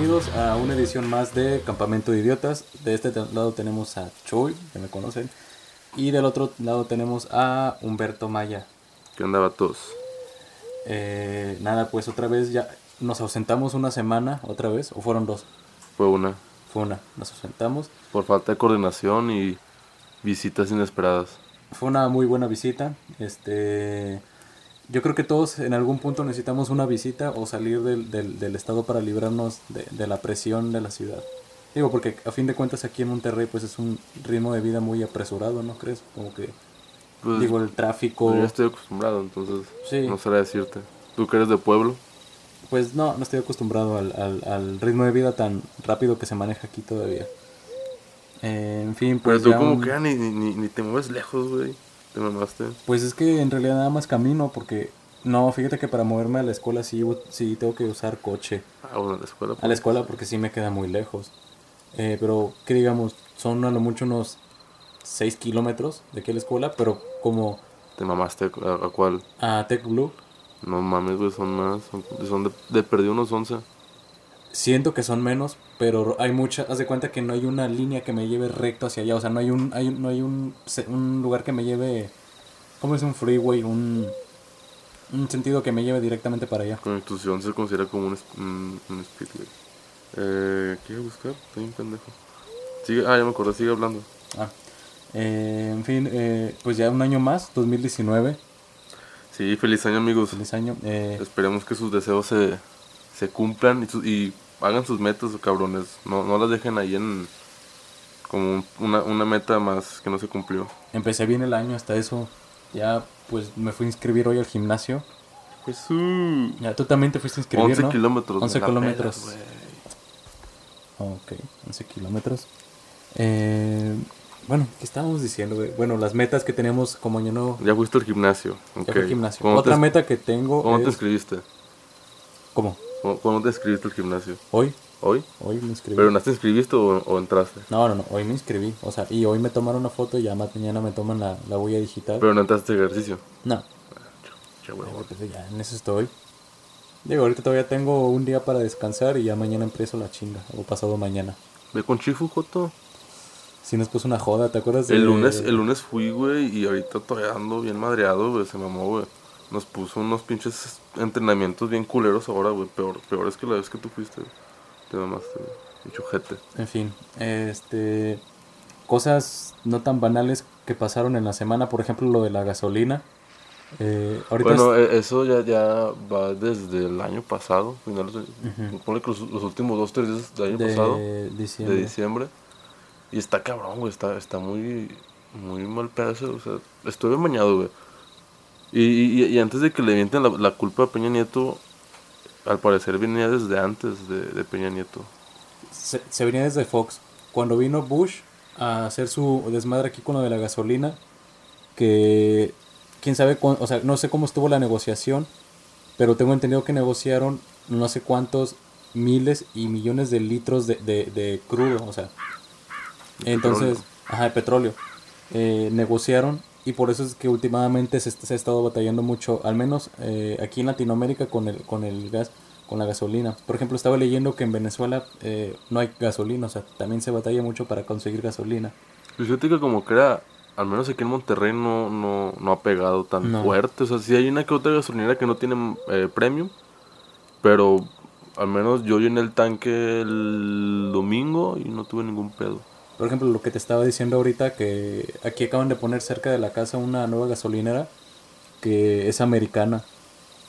bienvenidos a una edición más de Campamento de Idiotas. De este lado tenemos a Choy, que me conocen, y del otro lado tenemos a Humberto Maya. ¿Qué onda, vatos? Eh, nada, pues otra vez ya nos ausentamos una semana, otra vez, o fueron dos. Fue una. Fue una, nos ausentamos. Por falta de coordinación y visitas inesperadas. Fue una muy buena visita. Este, yo creo que todos en algún punto necesitamos una visita o salir del, del, del estado para librarnos de, de, la presión de la ciudad. Digo, porque a fin de cuentas aquí en Monterrey pues es un ritmo de vida muy apresurado, ¿no crees? Como que, Pues, digo, el tráfico... pues, yo estoy acostumbrado, entonces Sí. no sabría decirte. Tú que eres de pueblo, Pues no, no estoy acostumbrado al, al, al ritmo de vida tan rápido que se maneja aquí todavía. Eh, en fin, pero pues tú ya como un- que ni, ni- ni te mueves lejos, güey. Te mamaste. Pues es que en realidad nada más camino porque... No, fíjate que para moverme a la escuela sí, sí tengo que usar coche. Ah, bueno, en la escuela. A la escuela porque sí me queda muy lejos. Eh, pero, que digamos, son a lo mucho unos 6 kilómetros de aquí a la escuela, pero como Te mamaste. ¿A, a cuál? a Tech Blue, No mames, güey, son más. Son, son de, de perdido unos 11. Siento que son menos, pero hay mucha, haz de cuenta que no hay una línea que me lleve recto hacia allá, o sea, no hay un, hay, no hay un, un lugar que me lleve, ¿cómo es un freeway? Un, un sentido que me lleve directamente para allá. Constitución se considera como un, un, un speed, güey. Eh, ¿Qué iba a buscar? Estoy un pendejo. Sigue, ah, ya me acordé, sigue hablando. Ah, eh, en fin, eh, pues ya un año más, 2019, Sí, feliz año, amigos. feliz año. eh, Esperemos que sus deseos se, se cumplan y, su- y hagan sus metas, cabrones. No, no las dejen ahí en como un- una, una meta más que no se cumplió. Empecé bien el año hasta eso. Ya pues me fui a inscribir hoy al gimnasio. Jesús. Ya tú también te fuiste a inscribir, 11 ¿no? kilómetros. 11 me la kilómetros. güey. Ok, 11 kilómetros. Eh, bueno, ¿qué estábamos diciendo? güey? Bueno, las metas que tenemos como año nuevo. Ya fuiste al gimnasio. Ya ok. fui al gimnasio. ¿Cómo Otra te, meta que tengo ¿Cómo te inscribiste? ¿Cómo? ¿Cómo, cómo te inscribiste al gimnasio? Hoy. ¿Hoy? Hoy me inscribí. ¿Pero no te inscribiste o, o entraste? No, no, no. Hoy me inscribí. O sea, y hoy me tomaron una foto y ya mañana me toman la, la huella digital. Pero no entraste al ejercicio. No. Che, pues, ya en eso estoy. Digo, ahorita todavía tengo un día para descansar y ya mañana empiezo la chinga. O pasado mañana. Ve con Chifu, Joto. Si nos puso una joda, ¿te acuerdas? de- El lunes, el lunes fui, güey, y ahorita todavía ando bien madreado, güey, se mamó, güey. Nos puso unos pinches entrenamientos bien culeros ahora, güey, peor, peores que la vez que tú fuiste, güey. Te mamaste, güey. Ojete. En fin, este. Cosas no tan banales que pasaron en la semana, por ejemplo, lo de la gasolina. Eh, Bueno, es- e- eso ya, ya va desde el año pasado, finales de, ponle que los, los últimos dos, tres días del año de pasado, diciembre. de diciembre. Y está cabrón, güey, está, está muy, muy mal pedazo, o sea, estoy bien bañado, güey. Y, y, y antes de que le vienten la, la culpa a Peña Nieto, al parecer venía desde antes de, de Peña Nieto. se, se venía desde Fox. Cuando vino Bush a hacer su desmadre aquí con lo de la gasolina, que quién sabe, cuán- o sea, no sé cómo estuvo la negociación, pero tengo entendido que negociaron no sé cuántos miles y millones de litros de, de, de crudo, o sea, entonces, petróleo. ajá, de petróleo. Eh, negociaron y por eso es que últimamente se, se ha estado batallando mucho, al menos eh, aquí en Latinoamérica con el, con el gas, con la gasolina. Por ejemplo, estaba leyendo que en Venezuela eh, no hay gasolina, o sea, también se batalla mucho para conseguir gasolina. Fíjate que como que era, al menos aquí en Monterrey no, no, no ha pegado tan No. fuerte. O sea, sí hay una que otra gasolinera que no tiene eh, premium, pero al menos yo llené el tanque el domingo y no tuve ningún pedo. Por ejemplo, lo que te estaba diciendo ahorita, que aquí acaban de poner cerca de la casa una nueva gasolinera que es americana.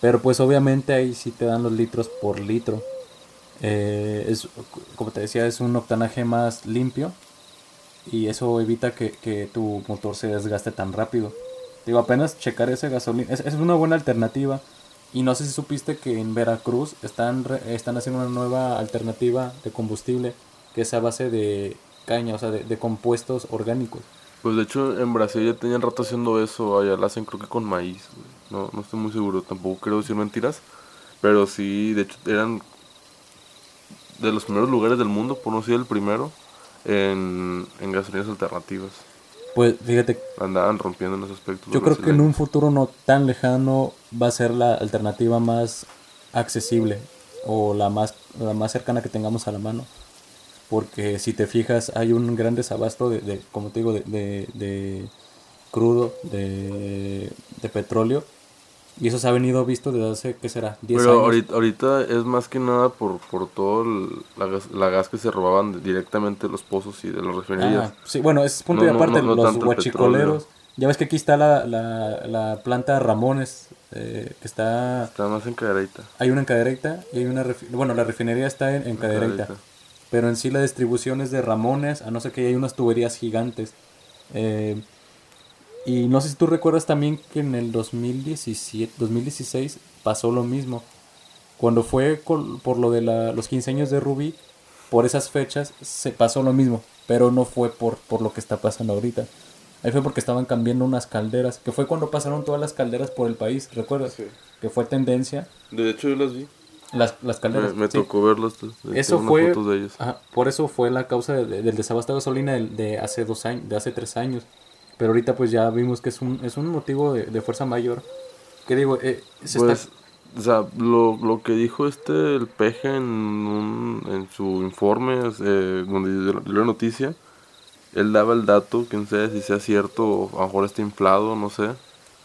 Pero pues obviamente ahí sí te dan los litros por litro. Eh, es, como te decía, es un octanaje más limpio. Y eso evita que, que tu motor se desgaste tan rápido. Digo, apenas checar esa gasolina. Es, es una buena alternativa. Y no sé si supiste que en Veracruz están, están haciendo una nueva alternativa de combustible que es a base de caña, o sea, de, de compuestos orgánicos. Pues de hecho en Brasil ya tenían rato haciendo eso, allá lo hacen creo que con maíz, güey. No, no estoy muy seguro, tampoco quiero decir mentiras, pero sí, de hecho eran de los primeros lugares del mundo, por no decir el primero, en, en gasolinas alternativas. Pues fíjate, Andaban rompiendo en ese aspecto. yo creo que en un futuro no tan lejano va a ser la alternativa más accesible. o la más, la más cercana que tengamos a la mano. Porque si te fijas, hay un gran desabasto de, de como te digo, de, de, de crudo, de, de petróleo. Y eso se ha venido visto desde hace, ¿qué será? 10 Pero años. ahorita, ahorita es más que nada por, por todo el- la, gas, la gas que se robaban directamente de los pozos y de las refinerías. Ah, sí, bueno, es punto No, y aparte, no, no los petróleo. Ya ves que aquí está la, la, la planta Ramones, eh, que está... Está más en cadereita. Hay una en Cadereyta y hay una... Bueno, la refinería está en, en Cadereyta. Cadereyta. Pero en sí la distribución es de Ramones, a no ser que hay unas tuberías gigantes. Eh, y no sé si tú recuerdas también que en el 2017, 2016 pasó lo mismo. Cuando fue por lo de la- los 15 años de Rubí, por esas fechas se pasó lo mismo, pero no fue por, por lo que está pasando ahorita. Ahí fue porque estaban cambiando unas calderas, que fue cuando pasaron todas las calderas por el país, ¿recuerdas? Sí. Que fue tendencia. De hecho, yo las vi. Las, las Me, calderas. me sí. tocó verlas. de- de- Eso fue, fotos de ellas. ajá, por eso fue la causa de- de- del desabasto de gasolina del- de, hace dos años, de hace tres años. Pero ahorita pues ya vimos que es un, es un motivo de, de fuerza mayor. Que digo, eh, se Pues, está, o sea, lo, lo que dijo este, el peje en, un- en su informe, eh, donde dio la noticia, él daba el dato, quién sabe si sea cierto o a lo mejor está inflado, no sé,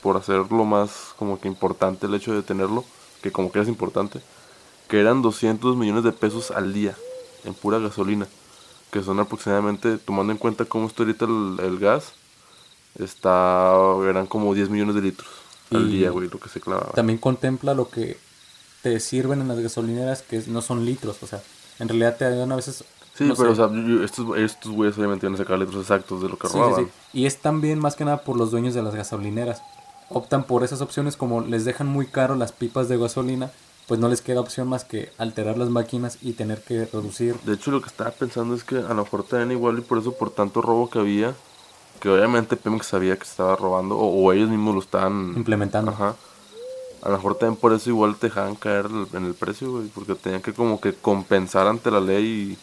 por hacerlo más como que importante el hecho de tenerlo, que como que es importante, que eran 200 millones de pesos al día en pura gasolina, que son aproximadamente, tomando en cuenta cómo está ahorita el, el gas, está, eran como 10 millones de litros al día, güey, lo que se clavaba. también contempla lo que te sirven en las gasolineras, que no son litros. O sea, en realidad te dan a veces... Sí, no pero sé, o sea, estos, estos güeyes obviamente iban a sacar litros exactos de lo que Sí, sí, sí. Y es también más que nada por los dueños de las gasolineras. Optan por esas opciones como les dejan muy caro las pipas de gasolina, pues no les queda opción más que alterar las máquinas y tener que reducir. De hecho, lo que estaba pensando es que a lo mejor también igual y por eso, por tanto robo que había, que obviamente Pemex sabía que se estaba robando, o, o ellos mismos lo estaban... Implementando. Ajá. A lo mejor también por eso igual te dejaban caer en el precio, güey, porque tenían que como que compensar ante la ley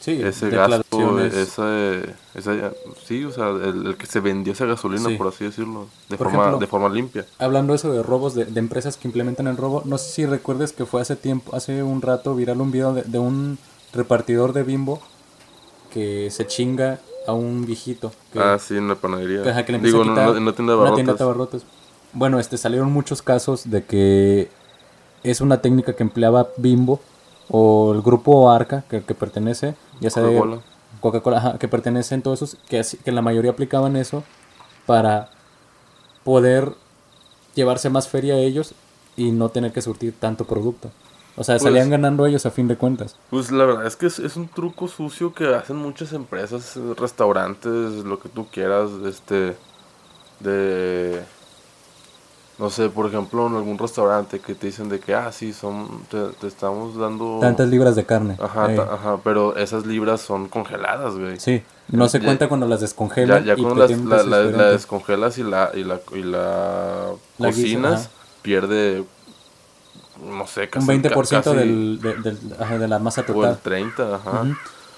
Sí, ese gasto, ese, esa, sí, o sea, el, el que se vendió esa gasolina, Sí. por así decirlo, de, Por forma, ejemplo, de forma limpia. Hablando eso de robos de, de empresas que implementan el robo, no sé si recuerdes que fue hace tiempo, hace un rato viral un video de, de un repartidor de bimbo que se chinga a un viejito. Que, Ah, sí, en la panadería. que, ajá, que le empieza Digo, a no, quitar no, tienda de una tienda de abarrotes. abarrotes. Bueno, este salieron muchos casos de que es una técnica que empleaba Bimbo o el grupo Arca que, que pertenece, ya sea Coca-Cola. Coca-Cola, que pertenecen todos esos, que, que la mayoría aplicaban eso para poder llevarse más feria a ellos y no tener que surtir tanto producto. O sea, Pues- salían ganando ellos a fin de cuentas. Pues la verdad es que es, es un truco sucio que hacen muchas empresas, restaurantes, lo que tú quieras, este, de, no sé, por ejemplo, en algún restaurante que te dicen de que, ah, sí, son, te, te estamos dando... Tantas libras de carne. Ajá, ta- ajá, pero esas libras son congeladas, güey. sí, no se Ya- cuenta cuando las Ya, descongelan. ya y cuando las, la, descongelas y la, y la, y la, cocinas, pierde, no sé, casi... un 20% ca- casi- del, de, del- ajá, de la masa O el total. 30, ajá.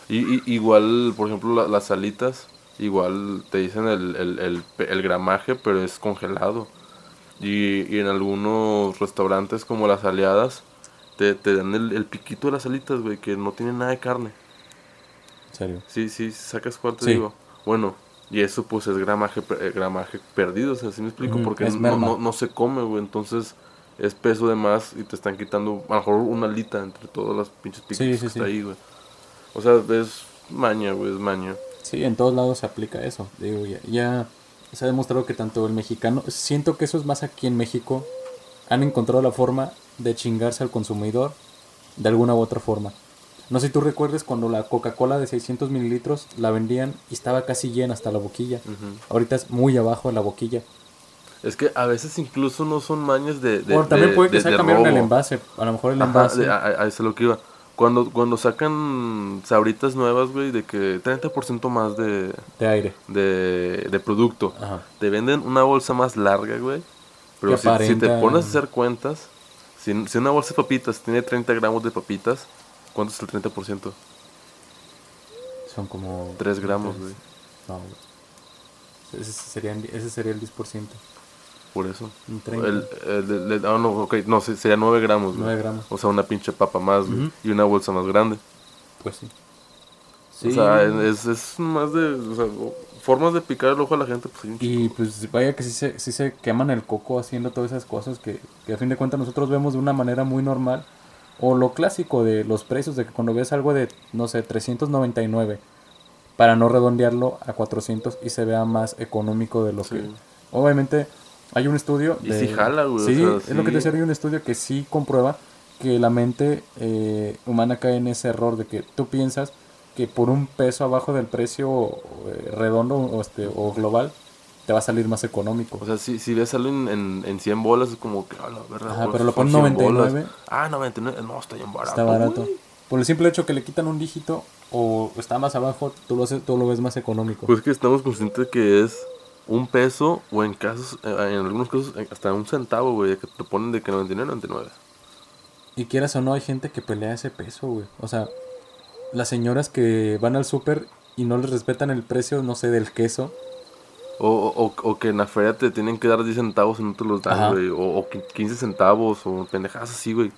Y, y- igual, por ejemplo, la- las alitas, igual te dicen el, el, el, el gramaje, pero es congelado. Y, y en algunos restaurantes como las aliadas, te, te dan el, el piquito de las alitas, güey, que no tiene nada de carne. En serio. Sí, sí, sacas cuál te Sí. digo. Bueno, y eso pues es gramaje, eh, gramaje perdido, o sea, ¿sí me explico? Porque no, no, no se come, güey, entonces es peso de más y te están quitando a lo mejor una alita entre todas las pinches piquitos Sí, sí, que está ahí, güey. O sea, es maña, güey, es maña. Sí, en todos lados se aplica eso. Digo, ya, ya se ha demostrado que tanto el mexicano, siento que eso es más aquí en México, han encontrado la forma de chingarse al consumidor de alguna u otra forma. No sé si tú recuerdes cuando la Coca-Cola de 600 mililitros la vendían y estaba casi llena hasta la boquilla. Ahorita es muy abajo de la boquilla. Es que a veces incluso no son mañas de. de o también de- puede que de- cambiaron el envase. A lo mejor el Ajá, envase. a, a- a eso es lo que iba. Cuando, cuando sacan sabritas nuevas, güey, de que 30% más de, de aire. de, de producto. Ajá. Te venden una bolsa más larga, güey. Pero si, si te pones a hacer cuentas, si, si una bolsa de papitas tiene 30 gramos de papitas, ¿cuánto es el 30%? Son como... 3 gramos, güey. No, güey. Ese sería, ese sería el 10%. Por eso. 30. El, el, el- el- ah, no, ok, no, se- sería 9 gramos, güey. 9 gramos. O sea, una pinche papa más, güey. Y una bolsa más grande. Pues sí. O sea, es, es más de. O sea, formas de picar el ojo a la gente, pues un Y pues vaya que sí se, sí se queman el coco haciendo todas esas cosas que, que a fin de cuentas nosotros vemos de una manera muy normal. O lo clásico de los precios, de que cuando ves algo de, no sé, 399, para no redondearlo a 400 y se vea más económico de lo Sí. que... Obviamente hay un estudio... Y de- sí jala, güey, o Sí, sea, es lo que te sí. decía, hay un estudio que sí comprueba que la mente eh, humana cae en ese error de que tú piensas que por un peso abajo del precio eh, redondo o, este, o global te va a salir más económico. O sea, si, si ves algo en, en, en 100 bolas, es como que, a la verga. Ajá, pues, pero lo ponen 100 bolas. 99. Ah, 99. No, está bien barato. está barato. Por el simple hecho que le quitan un dígito o está más abajo, tú lo, haces- tú lo ves más económico. Pues que estamos conscientes de que es un peso o en casos, eh, en algunos casos, eh, hasta un centavo, güey, que te ponen de que 99, 99. Y quieras o no, hay gente que pelea ese peso, güey. O sea, las señoras que van al súper y no les respetan el precio, no sé, del queso. O, o, o que en la feria te tienen que dar 10 centavos y no te los dan, güey. O, o qui- 15 centavos o pendejadas así, güey.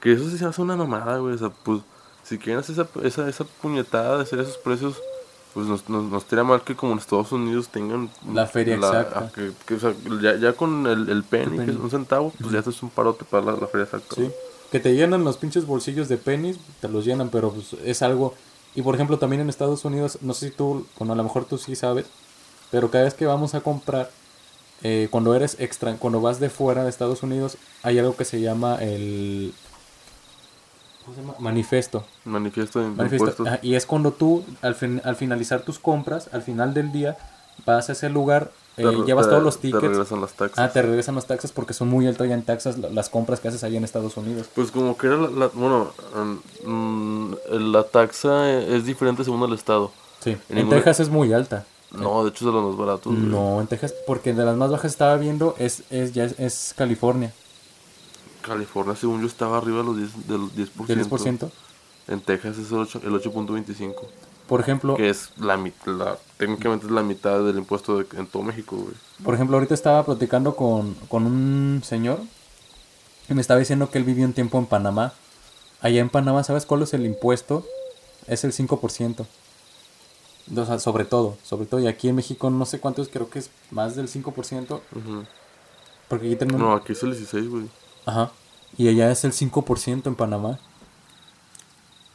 Que eso sí se hace una mamada, güey. O sea, pues, si quieren hacer esa, esa, esa puñetada de hacer esos precios, pues nos, nos, nos tira mal que como en Estados Unidos tengan... La feria exacta. que, que, o sea, ya, ya con el, el penny, penny. que es un centavo, pues ya haces un parote para la, la feria exacta. Sí. Que te llenan los pinches bolsillos de pennies, te los llenan, pero pues es algo. Y por ejemplo, también en Estados Unidos, no sé si tú, bueno, a lo mejor tú sí sabes, pero cada vez que vamos a comprar, eh, cuando eres extra, cuando vas de fuera de Estados Unidos, hay algo que se llama el. ¿Cómo se llama? Manifiesto. Manifiesto de Manifiesto. impuestos. Ajá, y es cuando tú, al, fin- al finalizar tus compras, al final del día, vas a ese lugar, eh, Te llevas te- todos los Te tickets. regresan las taxas. Ah, te regresan los taxes porque son muy altas ya en taxas la- las compras que haces allá en Estados Unidos. Pues como que era la, la- bueno, mm, la taxa es diferente según el estado. Sí. En En ninguna- Texas es muy alta. No, de hecho es de los más baratos. güey. No, en Texas, porque de las más bajas estaba viendo es, es ya es, es California, California, según yo, estaba arriba de los 10%. Del 10%. del 10%. En Texas es el 8 el 8.25. Por ejemplo, Que es la mitad, técnicamente es la mitad del impuesto de- en todo México, güey. por ejemplo, ahorita estaba platicando con, con un señor y me estaba diciendo que él vivió un tiempo en Panamá. Allá en Panamá, ¿sabes cuál es el impuesto? Es el 5%. O sea, sobre todo, sobre todo. Y aquí en México no sé cuánto es, creo que es más del 5%. Ujú. Porque aquí tenemos... No, aquí es el 16, güey. Ajá. Y allá es el 5% en Panamá.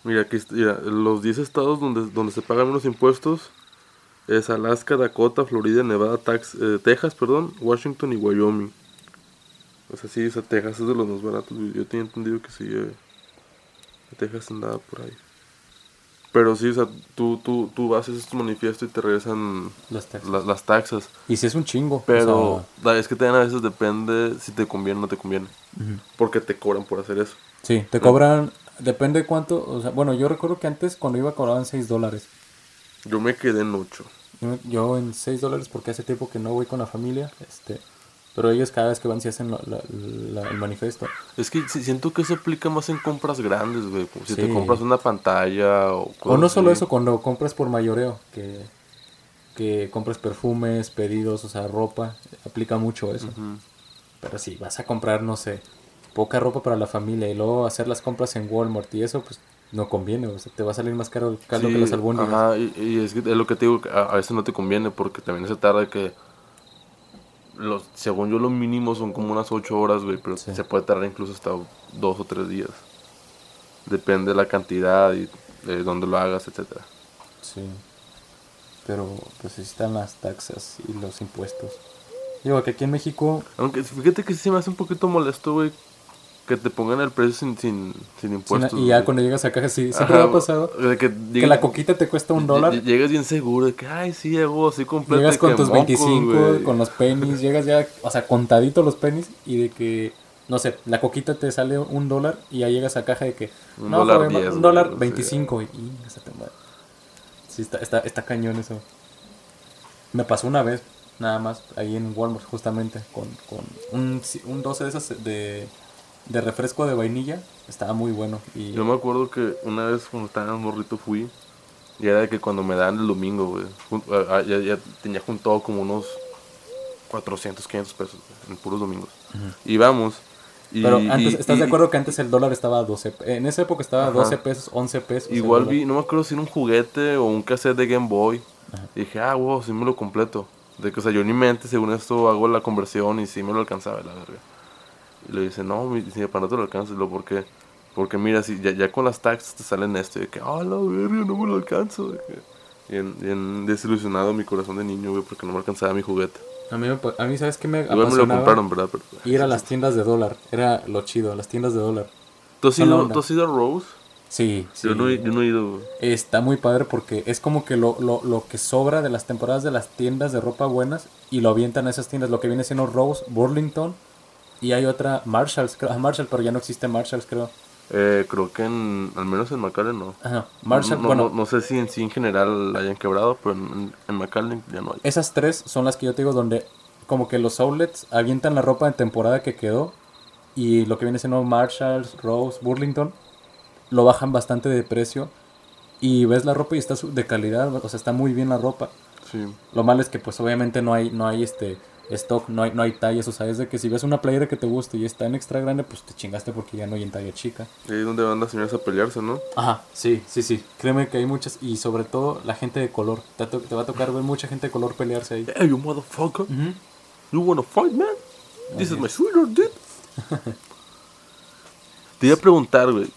Mira, aquí los 10 estados donde, donde se pagan menos impuestos es Alaska, Dakota, Florida, Nevada, Tax, eh, Texas, perdón, Washington y Wyoming. O sea, sí, o sea, Texas es de los más baratos. Yo tenía entendido que sí, eh, Texas andaba por ahí. Pero sí, o sea, tú, tú, tú haces tu manifiesto y te regresan Las taxas. la- las taxas. Y si es un chingo. o Pero sea, da- es que también a veces depende si te conviene o no te conviene. Porque te cobran por hacer eso. Sí, te cobran, depende cuánto, o sea, bueno, yo recuerdo que antes cuando iba cobraban 6 dólares. Yo me quedé en 8. Yo, yo en 6 dólares porque hace tiempo que no voy con la familia, este, pero ellos cada vez que van se hacen la- la- la- el manifiesto. Es que siento que se aplica más en compras grandes, güey. Si te compras una pantalla o O cosas no solo así. eso, cuando compras por mayoreo, que, que compras perfumes, pedidos, o sea, ropa, aplica mucho eso. Pero si vas a comprar, no sé, poca ropa para la familia y luego hacer las compras en Walmart y eso, pues no conviene, o sea, te va a salir más caro el caldo Sí, que las albóndigas. Ajá, y, y es, que es lo que te digo, que a, a veces no te conviene porque también se tarda que... Los, según yo, lo mínimo son como unas 8 horas, güey, pero Sí. se puede tardar incluso hasta dos o tres días. Depende de la cantidad y de dónde lo hagas, etcétera. Sí. Pero pues están las taxas y los impuestos. Digo que aquí en México, Aunque fíjate que sí se me hace un poquito molesto, güey, que te pongan el precio sin, sin, sin sin- impuestos. y ya güey. cuando llegas a caja, sí, siempre Ajá, me ha pasado que, la coquita te cuesta un dólar. lle- Llegas bien seguro de que, ay, sí, llegó así completo. Llegas con tus moco, 25, güey. con los pennies, llegas ya, o sea, contadito los pennies y de que, no sé, la coquita te sale un dólar y ya llegas a caja de que, Un no, dólar diez, un dólar güey, sí. 25 y, y esa te. Sí, está, está, está cañón eso. Me pasó una vez, nada más, ahí en Walmart justamente, con, con un, un 12 de esas de, de refresco de vainilla, estaba muy bueno. Y Yo me acuerdo que una vez cuando estaba en morrito fui y era de que cuando me dan el domingo, güey, ya, ya tenía juntado como unos 400, 500 pesos güey, en puros domingos. Y vamos. Y, Pero antes, y- ¿estás de y- acuerdo que antes el dólar estaba a 12? pe- En esa época estaba a Ajá. 12 pesos, 11 pesos. Igual vi, no me acuerdo si era un juguete o un cassette de Game Boy. Y dije, ah, wow, sí me lo completo. De que, o sea, yo ni mente, según esto, hago la conversión y sí me lo alcanzaba, la verga. Y le dice, no, mi, para no te lo alcanzas, lo ¿por qué? Porque mira, si ya, ya con las taxas te salen esto, y de que, ah, la verga, no me lo alcanzo. bien, bien desilusionado mi corazón de niño, güey, porque no me alcanzaba mi juguete. A mí, me a mí ¿sabes qué me Igual me lo compraron, ¿verdad? Pero, Ir a las tiendas de dólar. Era lo chido, las tiendas de dólar. ¿Tú has ido. ¿tú has ido a Rose? Sí, sí. Yo, no, he- yo no he ido, güey. Está muy padre porque es como que lo, lo, lo que sobra de las temporadas de las tiendas de ropa buenas y lo avientan a esas tiendas. Lo que viene siendo Rose, Burlington y hay otra Marshalls, creo. ah, Marshall, pero ya no existe Marshalls, creo. Eh, creo que en, al menos en McAllen no. Ajá, Marshall, no, no- bueno, no, no sé si en sí en general la hayan quebrado, pero en, en McAllen ya no hay. esas tres son las que yo te digo donde como que los outlets avientan la ropa en temporada que quedó y lo que viene siendo Marshalls, Rose, Burlington lo bajan bastante de precio y ves la ropa y está de calidad, o sea, está muy bien la ropa. Sí. Lo malo es que pues obviamente no hay no hay este stock, no hay no hay tallas, o sea, es de que si ves una playera que te gusta y está en extra grande, pues te chingaste porque ya no hay en talla chica. Y ahí es donde van las señoras a pelearse, ¿no? Ajá, sí, sí, sí. Créeme que hay muchas y sobre todo la gente de color. Te, va a to- te va a tocar ver mucha gente de color pelearse ahí. Hey, you motherfucker. You wanna fight, man? This is my sweetheart, dude. Te iba a preguntar, güey.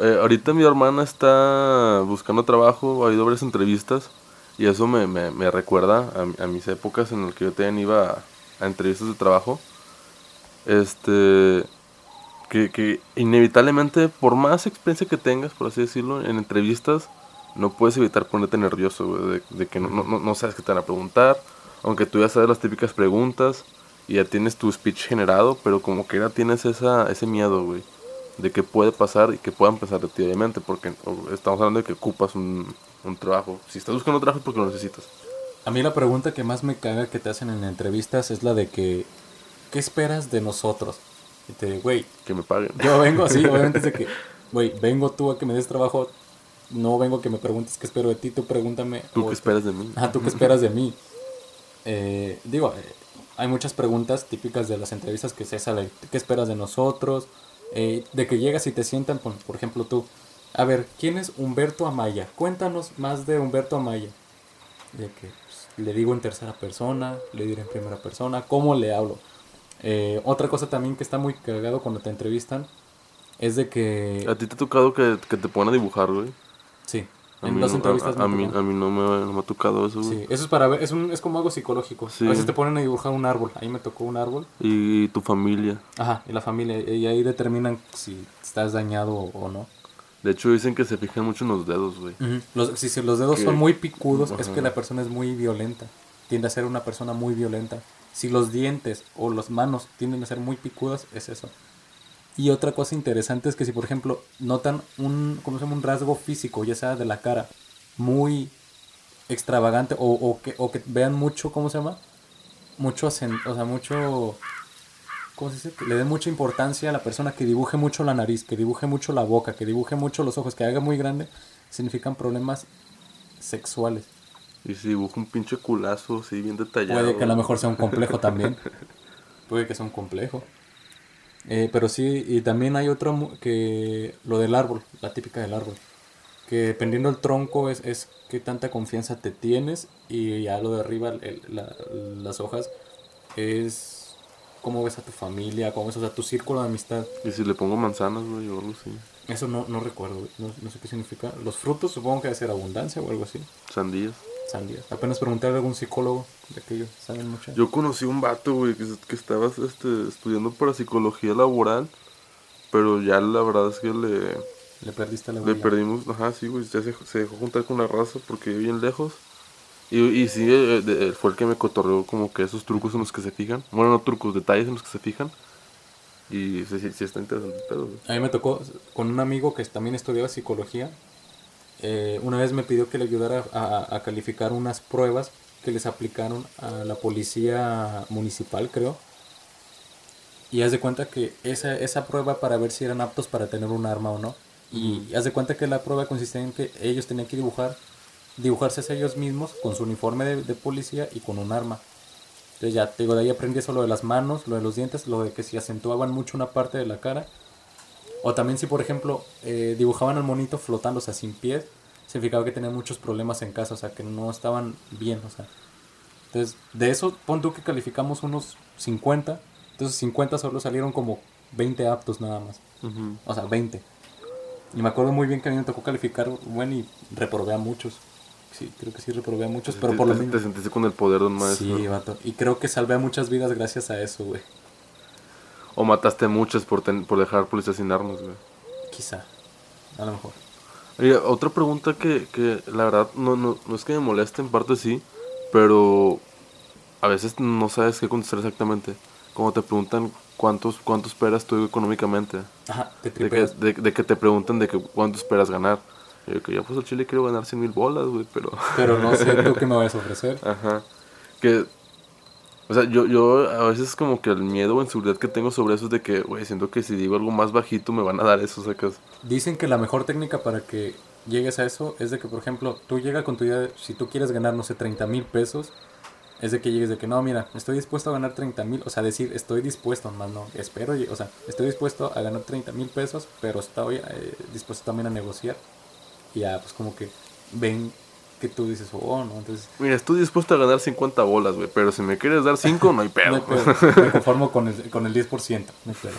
Eh, ahorita mi hermana está buscando trabajo, ha ido a varias entrevistas. Y eso me, me, me recuerda a mis épocas en las que yo también iba a, entrevistas de trabajo. Este. Que, que inevitablemente, por más experiencia que tengas, por así decirlo, en entrevistas, no puedes evitar ponerte nervioso, de, que no, no, no sabes qué te van a preguntar, aunque tú ya sabes las típicas preguntas y ya tienes tu speech generado, pero como que ya tienes esa, ese miedo, güey, de que puede pasar y que puedan pensar de ti, obviamente, porque estamos hablando de que ocupas un, un trabajo. Si estás buscando trabajo es porque lo necesitas. A mí la pregunta que más me caga que te hacen en entrevistas es la de que ¿qué esperas de nosotros? Y te güey, Que me paguen. yo vengo así, obviamente es de que, güey, vengo tú a que me des trabajo, no vengo a que me preguntes qué espero de ti, tú pregúntame. ¿Tú qué esperas de mí? Ajá, ¿tú qué esperas de mí? Eh, digo, eh, hay muchas preguntas típicas de las entrevistas que es esa, de ¿qué esperas de nosotros? Eh, de que llegas y te sientan, por, por ejemplo tú, a ver, ¿quién es Humberto Amaya? Cuéntanos más de Humberto Amaya. De que le digo en tercera persona, le diré en primera persona, ¿cómo le hablo? Eh, otra cosa también que está muy cagado cuando te entrevistan es de que... ¿A ti te ha tocado que, que te pongan a dibujar, güey? Sí, A en mí, las entrevistas a, a mí, a mí no, me, no me ha tocado eso, güey. Sí, eso es para ver, es, un, es como algo psicológico. Sí. A veces te ponen a dibujar un árbol, ahí me tocó un árbol. Y tu familia. Ajá, y la familia, y ahí determinan si estás dañado o, o no. De hecho, dicen que se fijan mucho en los dedos, güey. Los, si, si los dedos son muy picudos, es que la persona es muy violenta. Tiende a ser una persona muy violenta. Si los dientes o las manos tienden a ser muy picudas, es eso. Y otra cosa interesante es que si, por ejemplo, notan un, ¿cómo se llama? un rasgo físico, ya sea de la cara, muy extravagante, o, o que, o que vean mucho, ¿cómo se llama? Mucho, o sea, mucho, ¿cómo se dice? Que le den mucha importancia a la persona que dibuje mucho la nariz, que dibuje mucho la boca, que dibuje mucho los ojos, que haga muy grande, significan problemas sexuales. Y si dibuja un pinche culazo, así bien detallado. Puede que a lo mejor sea un complejo también. Puede que sea un complejo. Eh, pero sí, y también hay otro que lo del árbol, la típica del árbol. Que dependiendo del tronco es, es qué tanta confianza te tienes y ya lo de arriba, el- la- las hojas, es cómo ves a tu familia, cómo ves o sea, tu círculo de amistad. Y si le pongo manzanas, güey, o algo así. Eso no, no recuerdo, güey, no, no sé qué significa. Los frutos supongo que debe ser abundancia o algo así. Sandías. Sandías. Apenas pregunté a algún psicólogo de aquellos, saben mucho. Yo conocí un vato, güey, que, que estaba este, estudiando para psicología laboral. Pero ya la verdad es que le, Le perdiste la le perdimos. Ajá, sí, güey. Ya se, se dejó juntar con la raza porque bien lejos. Y, y sí, eh, de- fue el que me cotorreó como que esos trucos en los que se fijan. Bueno, no trucos, detalles en los que se fijan. Y sí, sí, sí está interesante güey. A mí me tocó con un amigo que también estudiaba psicología. eh, una vez me pidió que le ayudara a, a calificar unas pruebas que les aplicaron a la policía municipal, creo. Y haz de cuenta que esa, esa prueba para ver si eran aptos para tener un arma o no. Y haz de cuenta que la prueba consistía en que ellos tenían que dibujar, dibujarse a ellos mismos con su uniforme de, de policía y con un arma. Entonces ya, te digo, de ahí aprendí eso, lo de las manos, lo de los dientes, lo de que si acentuaban mucho una parte de la cara. O también si, por ejemplo, eh, dibujaban al monito flotando, o sea, sin pies, significaba que tenían muchos problemas en casa, o sea, que no estaban bien, o sea. Entonces, de eso, pon tú que calificamos unos 50, entonces 50 solo salieron como 20 aptos nada más. Ujú. O sea, 20. Y me acuerdo muy bien que a mí me tocó calificar, bueno, y reprobé a muchos. Sí, creo que sí reprobé a muchos, pero por lo mismo. Te sentiste con el poder de un maestro. Sí, vato. Y creo que salvé a muchas vidas gracias a eso, güey. O mataste muchas por, ten- por dejar por asesinarnos, güey. Quizá. A lo mejor. Oye, otra pregunta que, que la verdad no, no, no es que me moleste, en parte sí, pero a veces no sabes qué contestar exactamente. Como te preguntan cuántos, cuánto esperas tú económicamente. Ajá, te De que, de, de que te preguntan de que cuánto esperas ganar. Yo que ya pues al chile quiero ganar 100 mil bolas, güey, pero... Pero no sé tú qué me vayas a ofrecer. Ajá. Que... O sea, yo, yo a veces como que el miedo o inseguridad que tengo sobre eso es de que, güey, siento que si digo algo más bajito me van a dar eso, sacas. Dicen que la mejor técnica para que llegues a eso es de que, por ejemplo, tú llegas con tu idea, de- si tú quieres ganar, no sé, 30 mil pesos, es de que llegues de que, no, mira, estoy dispuesto a ganar 30 mil, o sea, decir, estoy dispuesto, más no, espero, o sea, estoy dispuesto a ganar 30 mil pesos, pero estoy eh, dispuesto también a negociar. Y ya, pues como que ven que tú dices, oh, no, entonces... Mira, estoy dispuesto a ganar 50 bolas, güey, pero si me quieres dar 5, no hay No pedo. hay pedo, me conformo con el, con el 10%. No hay pedo.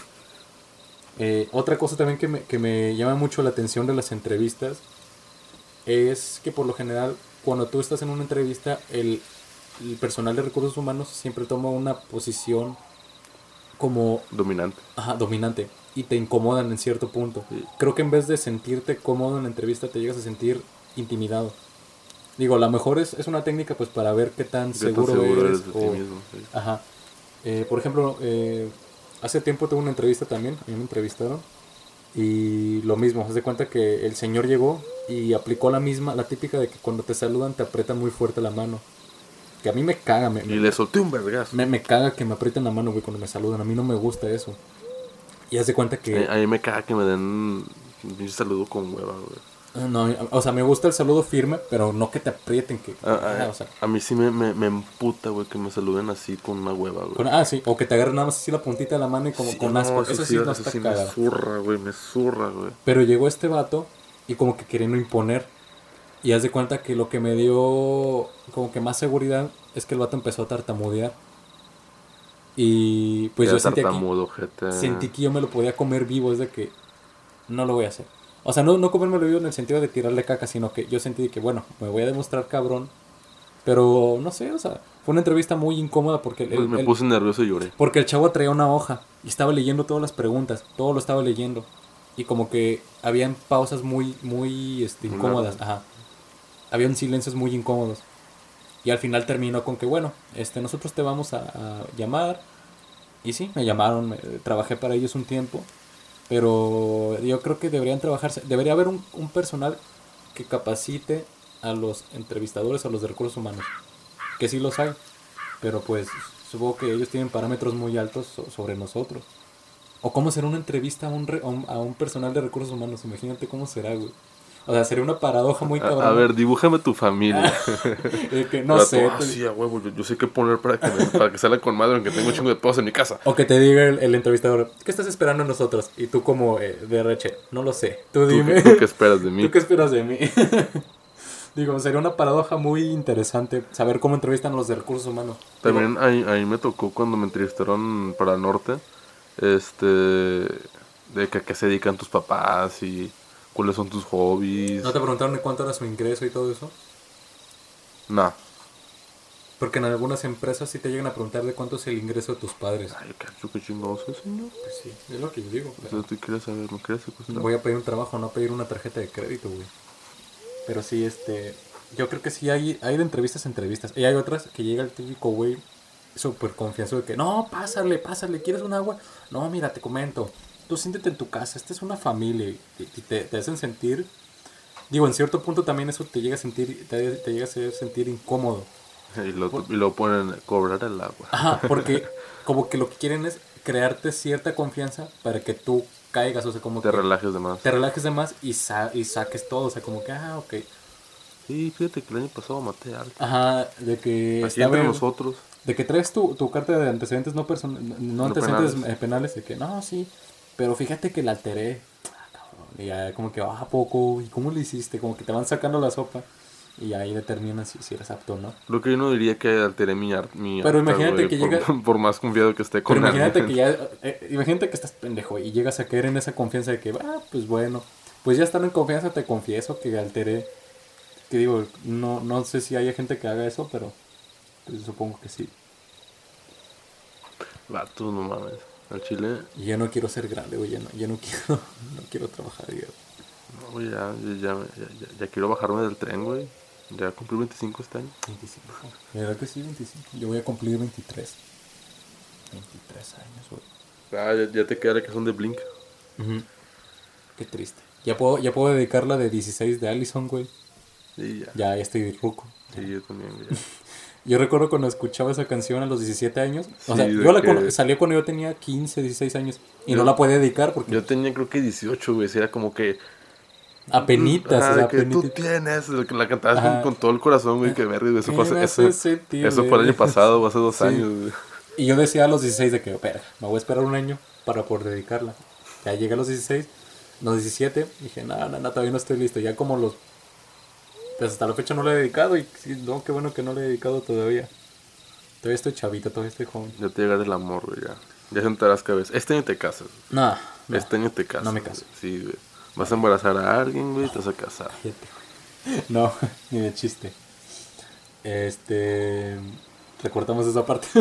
Eh, otra cosa también que me, que me llama mucho la atención de las entrevistas es que por lo general cuando tú estás en una entrevista el, el personal de recursos humanos siempre toma una posición como Dominante. ajá, dominante y te incomodan en cierto punto. Creo que en vez de sentirte cómodo en la entrevista te llegas a sentir intimidado. Digo, a lo mejor es, es una técnica pues para ver qué tan ¿Qué tan seguro, eres eres de ti o- mismo? Sí. Ajá. Eh, por ejemplo, eh, hace tiempo tuve una entrevista también, a mí me entrevistaron. Y lo mismo, haz de cuenta que el señor llegó y aplicó la misma, la típica de que cuando te saludan te aprietan muy fuerte la mano. Que a mí me caga, me, Y me, le solté un vergazo. me- me caga que me aprieten la mano, güey, cuando me saludan. A mí no me gusta eso. Y haz de cuenta que... A, a mí me caga que me den un saludo con hueva, güey. Ah, No, o sea, me gusta el saludo firme, pero no que te aprieten, que... A, a- ah, o sea, a mí sí me, me, me emputa, güey, que me saluden así con una hueva, güey. con- ah, sí, o que te agarren nada más así la puntita de la mano y como Sí, con no, asco. Eso, sí no eso está sí me zurra, güey, me zurra, güey. Pero llegó este vato y como que queriendo imponer. Y haz de cuenta que lo que me dio como que más seguridad es que el vato empezó a tartamudear. Y pues yo sentí, gente. sentí que yo me lo podía comer vivo, es de que no lo voy a hacer. O sea, no, no comérmelo vivo en el sentido de tirarle caca, sino que yo sentí que, bueno, me voy a demostrar cabrón. Pero no sé, o sea, fue una entrevista muy incómoda porque el, Pues me el- puse nervioso y lloré. porque el chavo traía una hoja y estaba leyendo todas las preguntas, todo lo estaba leyendo. Y como que habían pausas muy, muy este, incómodas. Ajá. Habían silencios muy incómodos. Y al final terminó con que, bueno, este, nosotros te vamos a, llamar. Y sí, me llamaron, me- trabajé para ellos un tiempo. Pero yo creo que deberían trabajarse, debería haber un, personal que capacite a los entrevistadores, a los de recursos humanos. Que sí los hay. Pero pues supongo que ellos tienen parámetros muy altos so- sobre nosotros. O cómo será una entrevista a un, re- a un, a un personal de recursos humanos. Imagínate cómo será, güey. O sea, sería una paradoja muy A, cabrón. a ver, dibújame tu familia. De que no sé. "Ah, te- sí, a huevo, yo, yo sé qué poner para que, me- para que salga con madre, aunque tengo un chingo de pedos en mi casa. O que te diga el, el entrevistador, ¿qué estás esperando en nosotros? Y tú como eh, de reche, no lo sé. Tú ¿Tú, dime. tú qué esperas de mí? ¿Tú qué esperas de mí? Digo, sería una paradoja muy interesante saber cómo entrevistan a los de recursos humanos. También ahí, ahí me tocó cuando me entrevistaron para el norte, este, de que a qué se dedican tus papás y cuáles son tus hobbies. ¿No te preguntaron de cuánto era su ingreso y todo eso? Nah. Porque en algunas empresas sí te llegan a preguntar de cuánto es el ingreso de tus padres. Ay, qué, qué chingados es, señor. Pues sí, es lo que yo digo. O pero sea, tú quieres saber, ¿no quieres cocinar? Voy a pedir un trabajo, no a pedir una tarjeta de crédito, güey. Pero sí, este... Yo creo que sí hay, hay de entrevistas a entrevistas. Y hay otras que llega el típico güey súper confianzudo de que, no, pásale, pásale, ¿quieres un agua? No, mira, te comento. Tú siéntete en tu casa, esta es una familia. Y, y te, te hacen sentir... Digo, en cierto punto también eso te llega a sentir, te, te llega a hacer sentir incómodo. Y lo, y lo ponen a cobrar el agua. Ajá, porque como que lo que quieren es crearte cierta confianza para que tú caigas, o sea, como Te que relajes de más. te relajes de más y, sa- y saques todo, o sea, como que, ah, ok. Sí, fíjate que el año pasado maté a alguien. Ajá, de que Aquí entre en- nosotros. de que traes tu, tu carta de antecedentes no, person no No antecedentes penales. eh, penales, de que no, sí, pero fíjate que la alteré. Ah, cabrón. Y ya como que, ah, ¿a poco? ¿Y cómo lo hiciste? Como que te van sacando la sopa y ahí determinan si, si eres apto o no. Lo que yo no diría que alteré mi arte. Mi Pero imagínate que por, llega- por más confiado que esté con Pero imagínate que ya, eh, imagínate que estás pendejo y llegas a caer en esa confianza de que, ah, pues bueno, pues ya estando en confianza te confieso que alteré, que digo, no, no sé si haya gente que haga eso, pero pues, supongo que sí. Vato, no mames. Al chile, Y ya no quiero ser grande, güey, ya no, ya no quiero, no quiero trabajar, ya. no, güey, ya, ya, ya, ya- ya quiero bajarme del tren, güey. Ya cumplí 25 este año. 25. La verdad que sí, 25. Yo voy a cumplir 23. 23 años, güey. Ah, ya, ya te queda la canción de Blink. Qué triste. Ya puedo, ya puedo dedicar la de 16 de Allison, güey. Y ya. Ya, ya estoy ruco. Sí, yo también, güey. Yo recuerdo cuando escuchaba esa canción a los 17 años. O Sí, sea, yo la que- salió cuando yo tenía 15, 16 años. Y Yo- no la podía dedicar porque Yo tenía creo que 18, güey. Era como que. apenitas, Ah, o sea, que tú apenitas. tienes. La, cantabas con, con todo el corazón, güey. Que verga. Eso fue, eso, eso fue el año pasado, o hace dos Sí. años, güey. Y yo decía a los 16 de que, espera, me voy a esperar un año para poder dedicarla. Ya llegué a los 16, los 17, dije, nada, nada, todavía no estoy listo. Ya como los... Pues hasta la fecha no le he dedicado y no, qué bueno que no le he dedicado todavía. Todavía estoy chavito, todavía estoy joven. Ya te llegará el amor, güey. Ya, ya sentarás cabeza. Este año te casas. No, no, Este año te casas. no me güey. caso. Sí, güey. Vas a embarazar a alguien, güey. y Te vas a casar. No, ni de chiste. Este... Recortamos esa parte.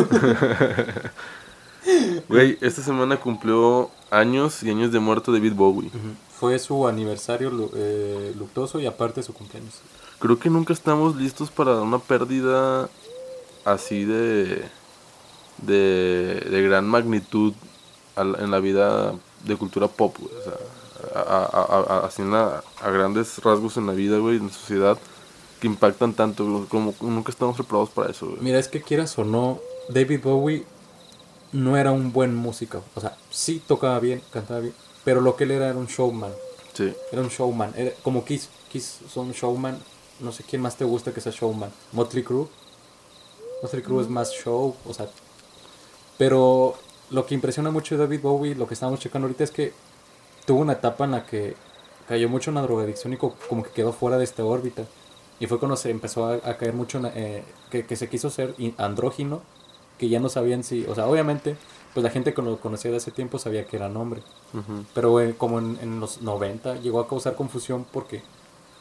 Güey, esta semana cumplió años y años de muerto David Bowie. Fue su aniversario eh, luctuoso y aparte su cumpleaños. Creo que nunca estamos listos para una pérdida así de. de, de gran magnitud en la vida de cultura pop, güey. O sea, a, a- a- a- así en la- a grandes rasgos en la vida, güey, en la sociedad, que impactan tanto, güey, como nunca estamos preparados para eso, güey. Mira, es que quieras o no, David Bowie no era un buen músico. O sea, sí tocaba bien, cantaba bien, pero lo que él era era un showman. Sí. Era un showman. Era como Kiss. Kiss son showman. No sé quién más te gusta que sea showman. Motley Crue. Motley Crue es más show, o sea. Pero lo que impresiona mucho de David Bowie, lo que estamos checando ahorita es que tuvo una etapa en la que cayó mucho en la drogadicción y co- como que quedó fuera de esta órbita. Y fue cuando se empezó a, a caer mucho en eh, que, que se quiso ser in- andrógino, que ya no sabían si, o sea, obviamente, pues la gente que lo conocía de ese tiempo sabía que era hombre. Ujú. Pero eh, como en, en los 90 llegó a causar confusión porque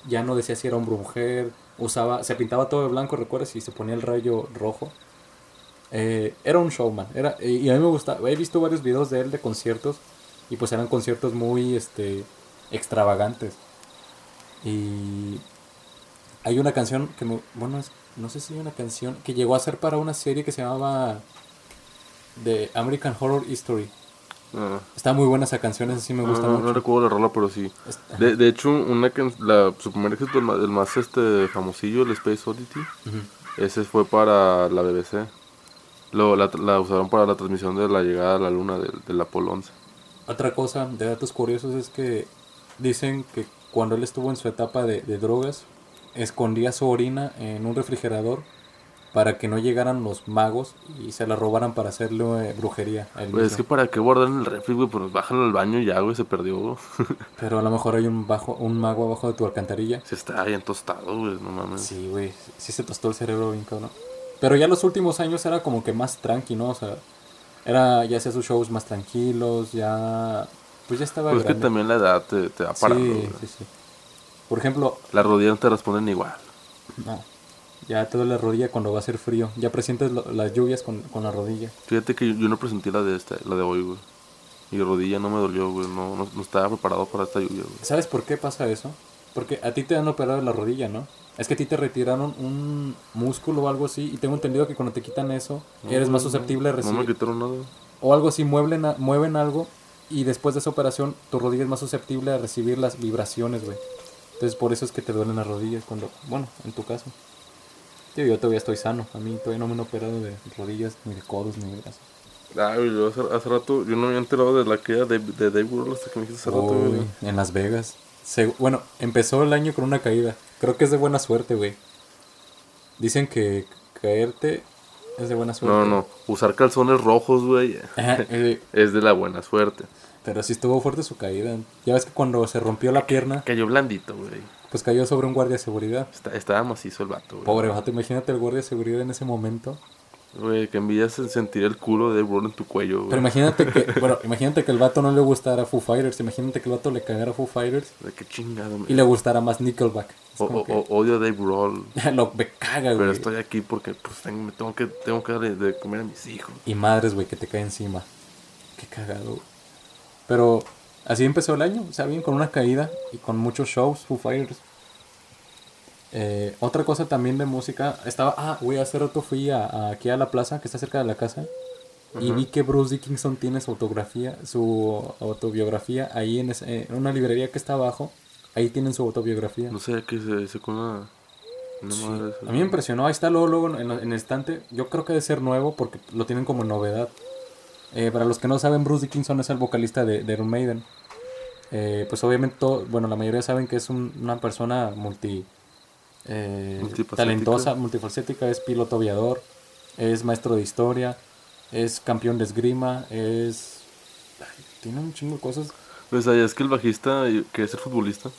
ya no decía si era hombre o mujer, usaba, se pintaba todo de blanco, recuerdas, y se ponía el rayo rojo. Eh, era un showman, era, y a mí me gusta, he visto varios videos de él de conciertos y pues eran conciertos muy este extravagantes. Y hay una canción que me, bueno, es- no sé si hay una canción que llegó a ser para una serie que se llamaba The American Horror History. Ah, Está muy buena esa canción, esa sí me gusta no, no mucho. recuerdo la rola, pero sí. De, de hecho, una can- la, su primer éxito, el más, el más, este, famosillo, el Space Oddity, ese fue para la BBC. Lo, la, la usaron para la transmisión de la llegada a la luna del, del Apolo 11. Otra cosa de datos curiosos es que dicen que cuando él estuvo en su etapa de, de drogas, escondía su orina en un refrigerador para que no llegaran los magos y se la robaran para hacerle eh, brujería Pues es que para qué guardar en el refri, güey, pues bájalo al baño y ya, güey, se perdió. güey. Pero a lo mejor hay un, bajo, un mago abajo de tu alcantarilla. Se está ahí tostado, güey, no mames. Sí, güey, sí se tostó el cerebro bien cabrón. Pero ya los últimos años era como que más tranqui, ¿no? O sea, era, ya hacía sus shows más tranquilos, ya... Pues ya estaba Pues es que también la edad te, te va Sí, parando, güey. sí, sí. Por ejemplo, Las rodillas no te responden igual. No. Ya te duele la rodilla cuando va a ser frío. Ya presientes lo- las lluvias con, con la rodilla. Fíjate que yo, yo no presenté la de esta, la de hoy, güey. Mi rodilla no me dolió, güey, no, no, no estaba preparado para esta lluvia, güey. ¿Sabes por qué pasa eso? Porque a ti te han operado la rodilla, ¿no? Es que a ti te retiraron un músculo o algo así. Y tengo entendido que cuando te quitan eso, eres más susceptible a No me recibir. quitaron nada. o algo así, mueven, a- mueven algo. Y después de esa operación, tu rodilla es más susceptible a recibir las vibraciones, güey. Entonces por eso es que te duelen las rodillas cuando, bueno, en tu caso. Tío, yo todavía estoy sano. A mí todavía no me han operado de rodillas, ni de codos, ni de brazos. Ah, güey, yo hace, hace rato, yo no me había enterado de la queda de, de Dave Grohl hasta que me dijiste hace rato, güey. En Las Vegas. Se- bueno, empezó el año con una caída. Creo que es de buena suerte, güey. Dicen que caerte Es de buena suerte. No, no. Usar calzones rojos, güey, es de la buena suerte. pero sí estuvo fuerte su caída. Ya ves que cuando se rompió la pierna, Cayó blandito, güey. Pues cayó sobre un guardia de seguridad. Está- estaba macizo el vato, güey. Pobre vato, imagínate el guardia de seguridad en ese momento. Güey, que envidias sentir el culo de Brawl en tu cuello, güey. Pero imagínate que, bueno, imagínate que el vato no le gustara Foo Fighters. Imagínate que el vato le cagara Foo Fighters De qué chingado, me- y le gustara más Nickelback. O- que- odio a Dave Grohl. lo me caga, Pero güey. estoy aquí porque pues tengo, me tengo que tengo que darle de comer a mis hijos. Y madres, güey, que te cae encima. Qué cagado. Pero así empezó el año, o sea, bien con una caída y con muchos shows, Foo Fighters. Eh, otra cosa también de música, estaba, ah, güey, hace rato fui a, a- aquí a la plaza que está cerca de la casa y vi que Bruce Dickinson tiene su autografía, su autobiografía ahí en, ese- en una librería que está abajo, ahí tienen su autobiografía. No sé qué se, se con una, Sí. esa. A mí me impresionó. Ahí está luego, luego en, en el estante. Yo creo que debe ser nuevo porque lo tienen como novedad. Eh, para los que no saben, Bruce Dickinson es el vocalista de, de Iron Maiden. Eh, pues obviamente, todo- bueno, la mayoría saben que es un- una persona multi, eh, talentosa, multifacética. Es piloto aviador, es maestro de historia, es campeón de esgrima, es... ay, tiene un chingo de cosas. Pues ahí es que el bajista y- quería ser futbolista.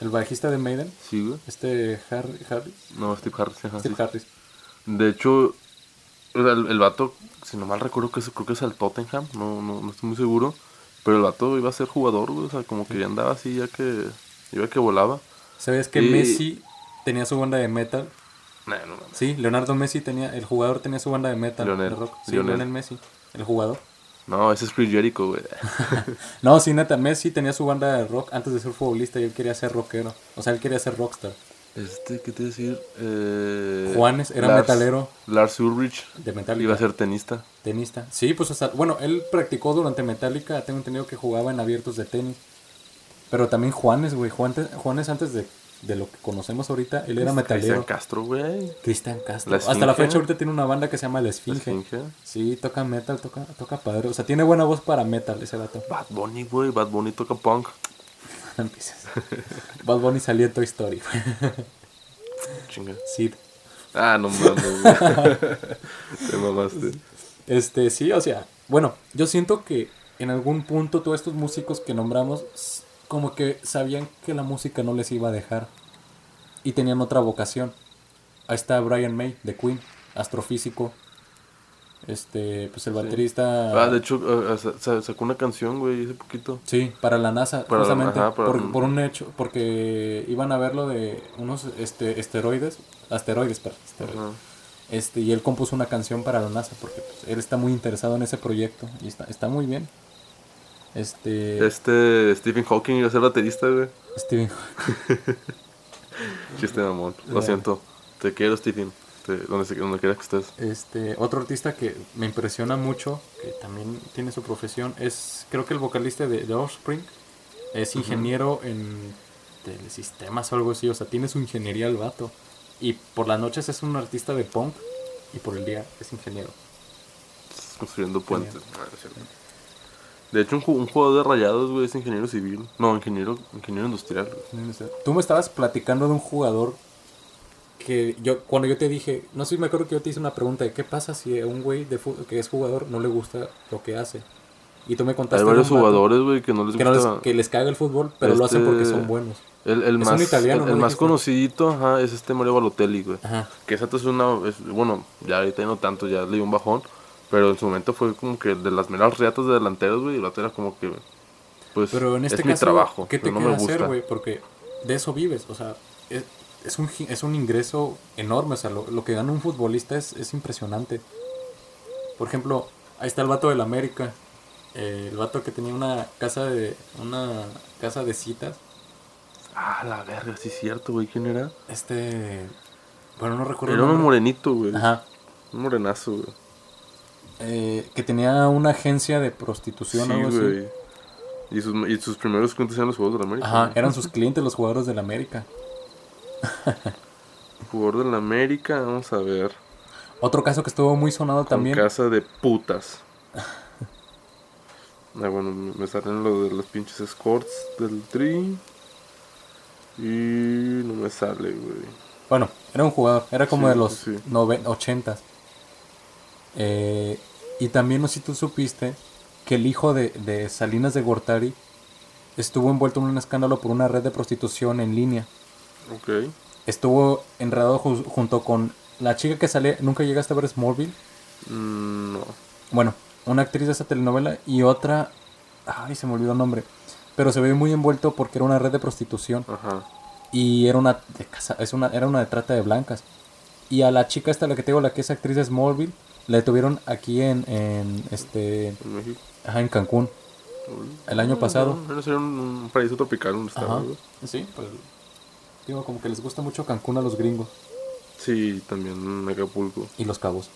El bajista de Maiden, Sí, güey. este Harry, Harry, No, Steve Harris. ajá, Steve sí. Harris. De hecho, el, el vato, si no mal recuerdo, que es, creo que es el Tottenham. No, no, no estoy muy seguro. Pero el vato iba a ser jugador, güey. O sea, como que ya andaba así, ya que iba que volaba. ¿Sabes que Y- Messi tenía su banda de metal? No mames. Sí, Leonardo Messi tenía, el jugador tenía su banda de metal. Lionel, de rock. Sí, Lionel. Lionel Messi, el jugador. No, ese es Chris Jericho, güey. No, sí, neta, Messi tenía su banda de rock antes de ser futbolista y él quería ser rockero. O sea, él quería ser rockstar. Este, ¿qué te iba a decir? Eh, Juanes era Lars- metalero Lars Ulrich de Metallica. iba a ser tenista. Tenista. Sí, pues hasta, bueno, él practicó durante Metallica, tengo entendido que jugaba en abiertos de tenis. Pero también Juanes, güey, Juanes, Juanes antes de, de lo que conocemos ahorita, él era Cristian metalero. Castro, güey. Cristian Castro. La Hasta la fecha ahorita tiene una banda que se llama La La Esfinge. Esfinge. Sí, toca metal, toca, toca padre. O sea, tiene buena voz para metal ese dato. Bad Bunny, güey. Bad Bunny toca punk. Bad Bunny salió en Toy Story. Chinga. sí. Ah, no mames. Te mamaste. Este, sí, o sea, bueno, yo siento que en algún punto todos estos músicos que nombramos como que sabían que la música no les iba a dejar y tenían otra vocación. Ahí está Brian May de Queen, astrofísico. Este, pues el baterista Ah, de hecho, eh, sa- sacó una canción, güey, hace poquito. Sí, para la NASA, Para la- justamente ajá, para- por, por un hecho, porque iban a ver lo de unos este, esteroides, asteroides, perdón. Este, y él compuso una canción para la NASA porque pues, él está muy interesado en ese proyecto y está, está muy bien. Este, Este Stephen Hawking iba a ser baterista, güey. Steven, Chiste mamón. Lo siento. Te quiero, Stephen. Te- donde, donde quiera que estés. este, otro artista que me impresiona mucho, que también tiene su profesión, es creo que el vocalista de The Offspring, es ingeniero en telesistemas o algo así, o sea, tiene su ingeniería el vato. Y por las noches es un artista de punk y por el día es ingeniero. Construyendo puentes. Ah. De hecho, un, ju- un jugador de rayados, güey, es ingeniero civil. No, ingeniero, ingeniero industrial. güey. Tú me estabas platicando de un jugador que yo, cuando yo te dije, no sé si me acuerdo que yo te hice una pregunta de qué pasa si a un güey de que es jugador no le gusta lo que hace. Y tú me contaste Hay varios vato jugadores, güey, que no les que, no les- gusta. que les caga el fútbol, pero lo hacen Este- porque son buenos. El, el Es más, un italiano, el, ¿no el más conocidito ajá, es este Mario Balotelli, güey. Ajá. Que esa es una. es- bueno, ya ahorita no tanto, ya le dio un bajón. Pero en su momento fue como que de las meras reatas de delanteros, güey. Y vato era como que. Pues Pero en este es mi caso, trabajo. ¿qué te no me gusta. hacer, güey? Porque de eso vives, o sea, es, es un, es un ingreso enorme, o sea, lo, lo que gana un futbolista es, es impresionante. Por ejemplo, ahí está el vato del América, eh, el vato que tenía una casa de una casa de citas, Ah, la verga, sí es cierto, güey. ¿Quién era? este, bueno, no recuerdo. Era nombre. morenito, güey. Ajá. Un morenazo, güey. eh, que tenía una agencia de prostitución o Sí, así. güey. Y sus, y sus primeros clientes eran los Juegos de la América. Ajá, güey. eran sus clientes los jugadores del América. Jugador de la América, vamos a ver. Otro caso que estuvo muy sonado Con también. casa de putas. Ah, bueno, me salen lo de los pinches escorts del tri. Y no me sale, güey. Bueno, era un jugador, era como Sí, de los sí. Eh, y también no sé si tú supiste que el hijo de, de Salinas de Gortari estuvo envuelto en un escándalo por una red de prostitución en línea. Ok. Estuvo enredado ju- junto con la chica que sale, nunca llegaste a ver Smallville. Mm, no. Bueno, una actriz de esa telenovela y otra, ay, se me olvidó el nombre, pero se ve muy envuelto porque era una red de prostitución Ajá. y era una de casa, es una, era una de trata de blancas. Y a la chica esta, la que tengo, la que es actriz de Smallville, la detuvieron aquí en, en este, En México. ajá, en Cancún. El año Ah, pasado. No, no sería un, un paraíso tropical un estado. Sí, pues digo como que les gusta mucho Cancún a los gringos Sí, también Acapulco. y los cabos.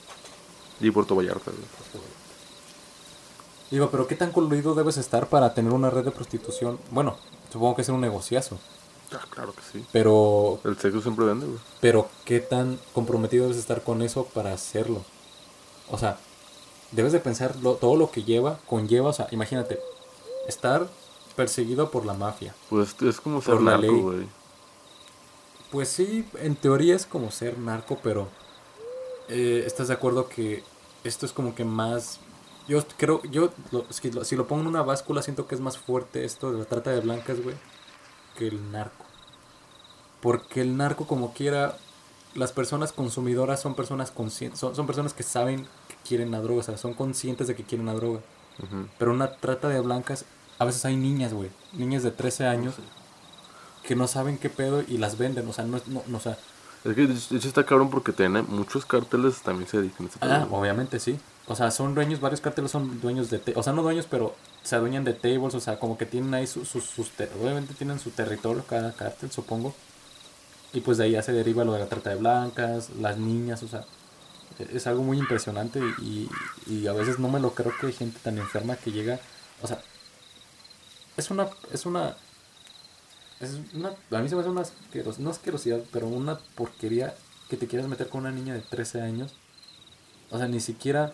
Y Puerto Vallarta. güey. Digo, pero qué tan coludido debes estar para tener una red de prostitución. Bueno, supongo que es un negociazo, Ah, claro que sí. pero El sexo siempre vende, güey. pero qué tan comprometido debes estar con eso para hacerlo. O sea, debes de pensar lo- todo lo que lleva, conlleva, o sea, imagínate, estar perseguido por la mafia. Pues es como ser Por la narco, ley. güey. Pues sí, en teoría es como ser narco, pero eh, ¿estás de acuerdo que esto es como que más... Yo creo, yo, lo- si, lo, si lo pongo en una báscula, siento que es más fuerte esto de la trata de blancas, güey, que el narco. Porque el narco, como quiera, las personas consumidoras son personas conscientes, son, son personas que saben que quieren la droga, o sea, son conscientes de que quieren la droga. Pero una trata de blancas, a veces hay niñas, güey, niñas de 13 años que no saben qué pedo y las venden, o sea, no, es- no, no, o sea, Es que de hecho está cabrón porque tiene muchos cárteles también se dedican a ese Ah, obviamente sí. O sea, son dueños, varios carteles son dueños de... O sea, no dueños, pero se adueñan de tables, o sea, como que tienen ahí sus... sus, sus obviamente tienen su territorio cada cártel, supongo. Y pues de ahí ya se deriva lo de la trata de blancas, las niñas, o sea... e- Es algo muy impresionante y, y a veces no me lo creo que hay gente tan enferma que llega... O sea, es una... Es una... Es una a mí se me hace una asqueros- no asquerosidad, pero una porquería que te quieras meter con una niña de 13 años. O sea, ni siquiera.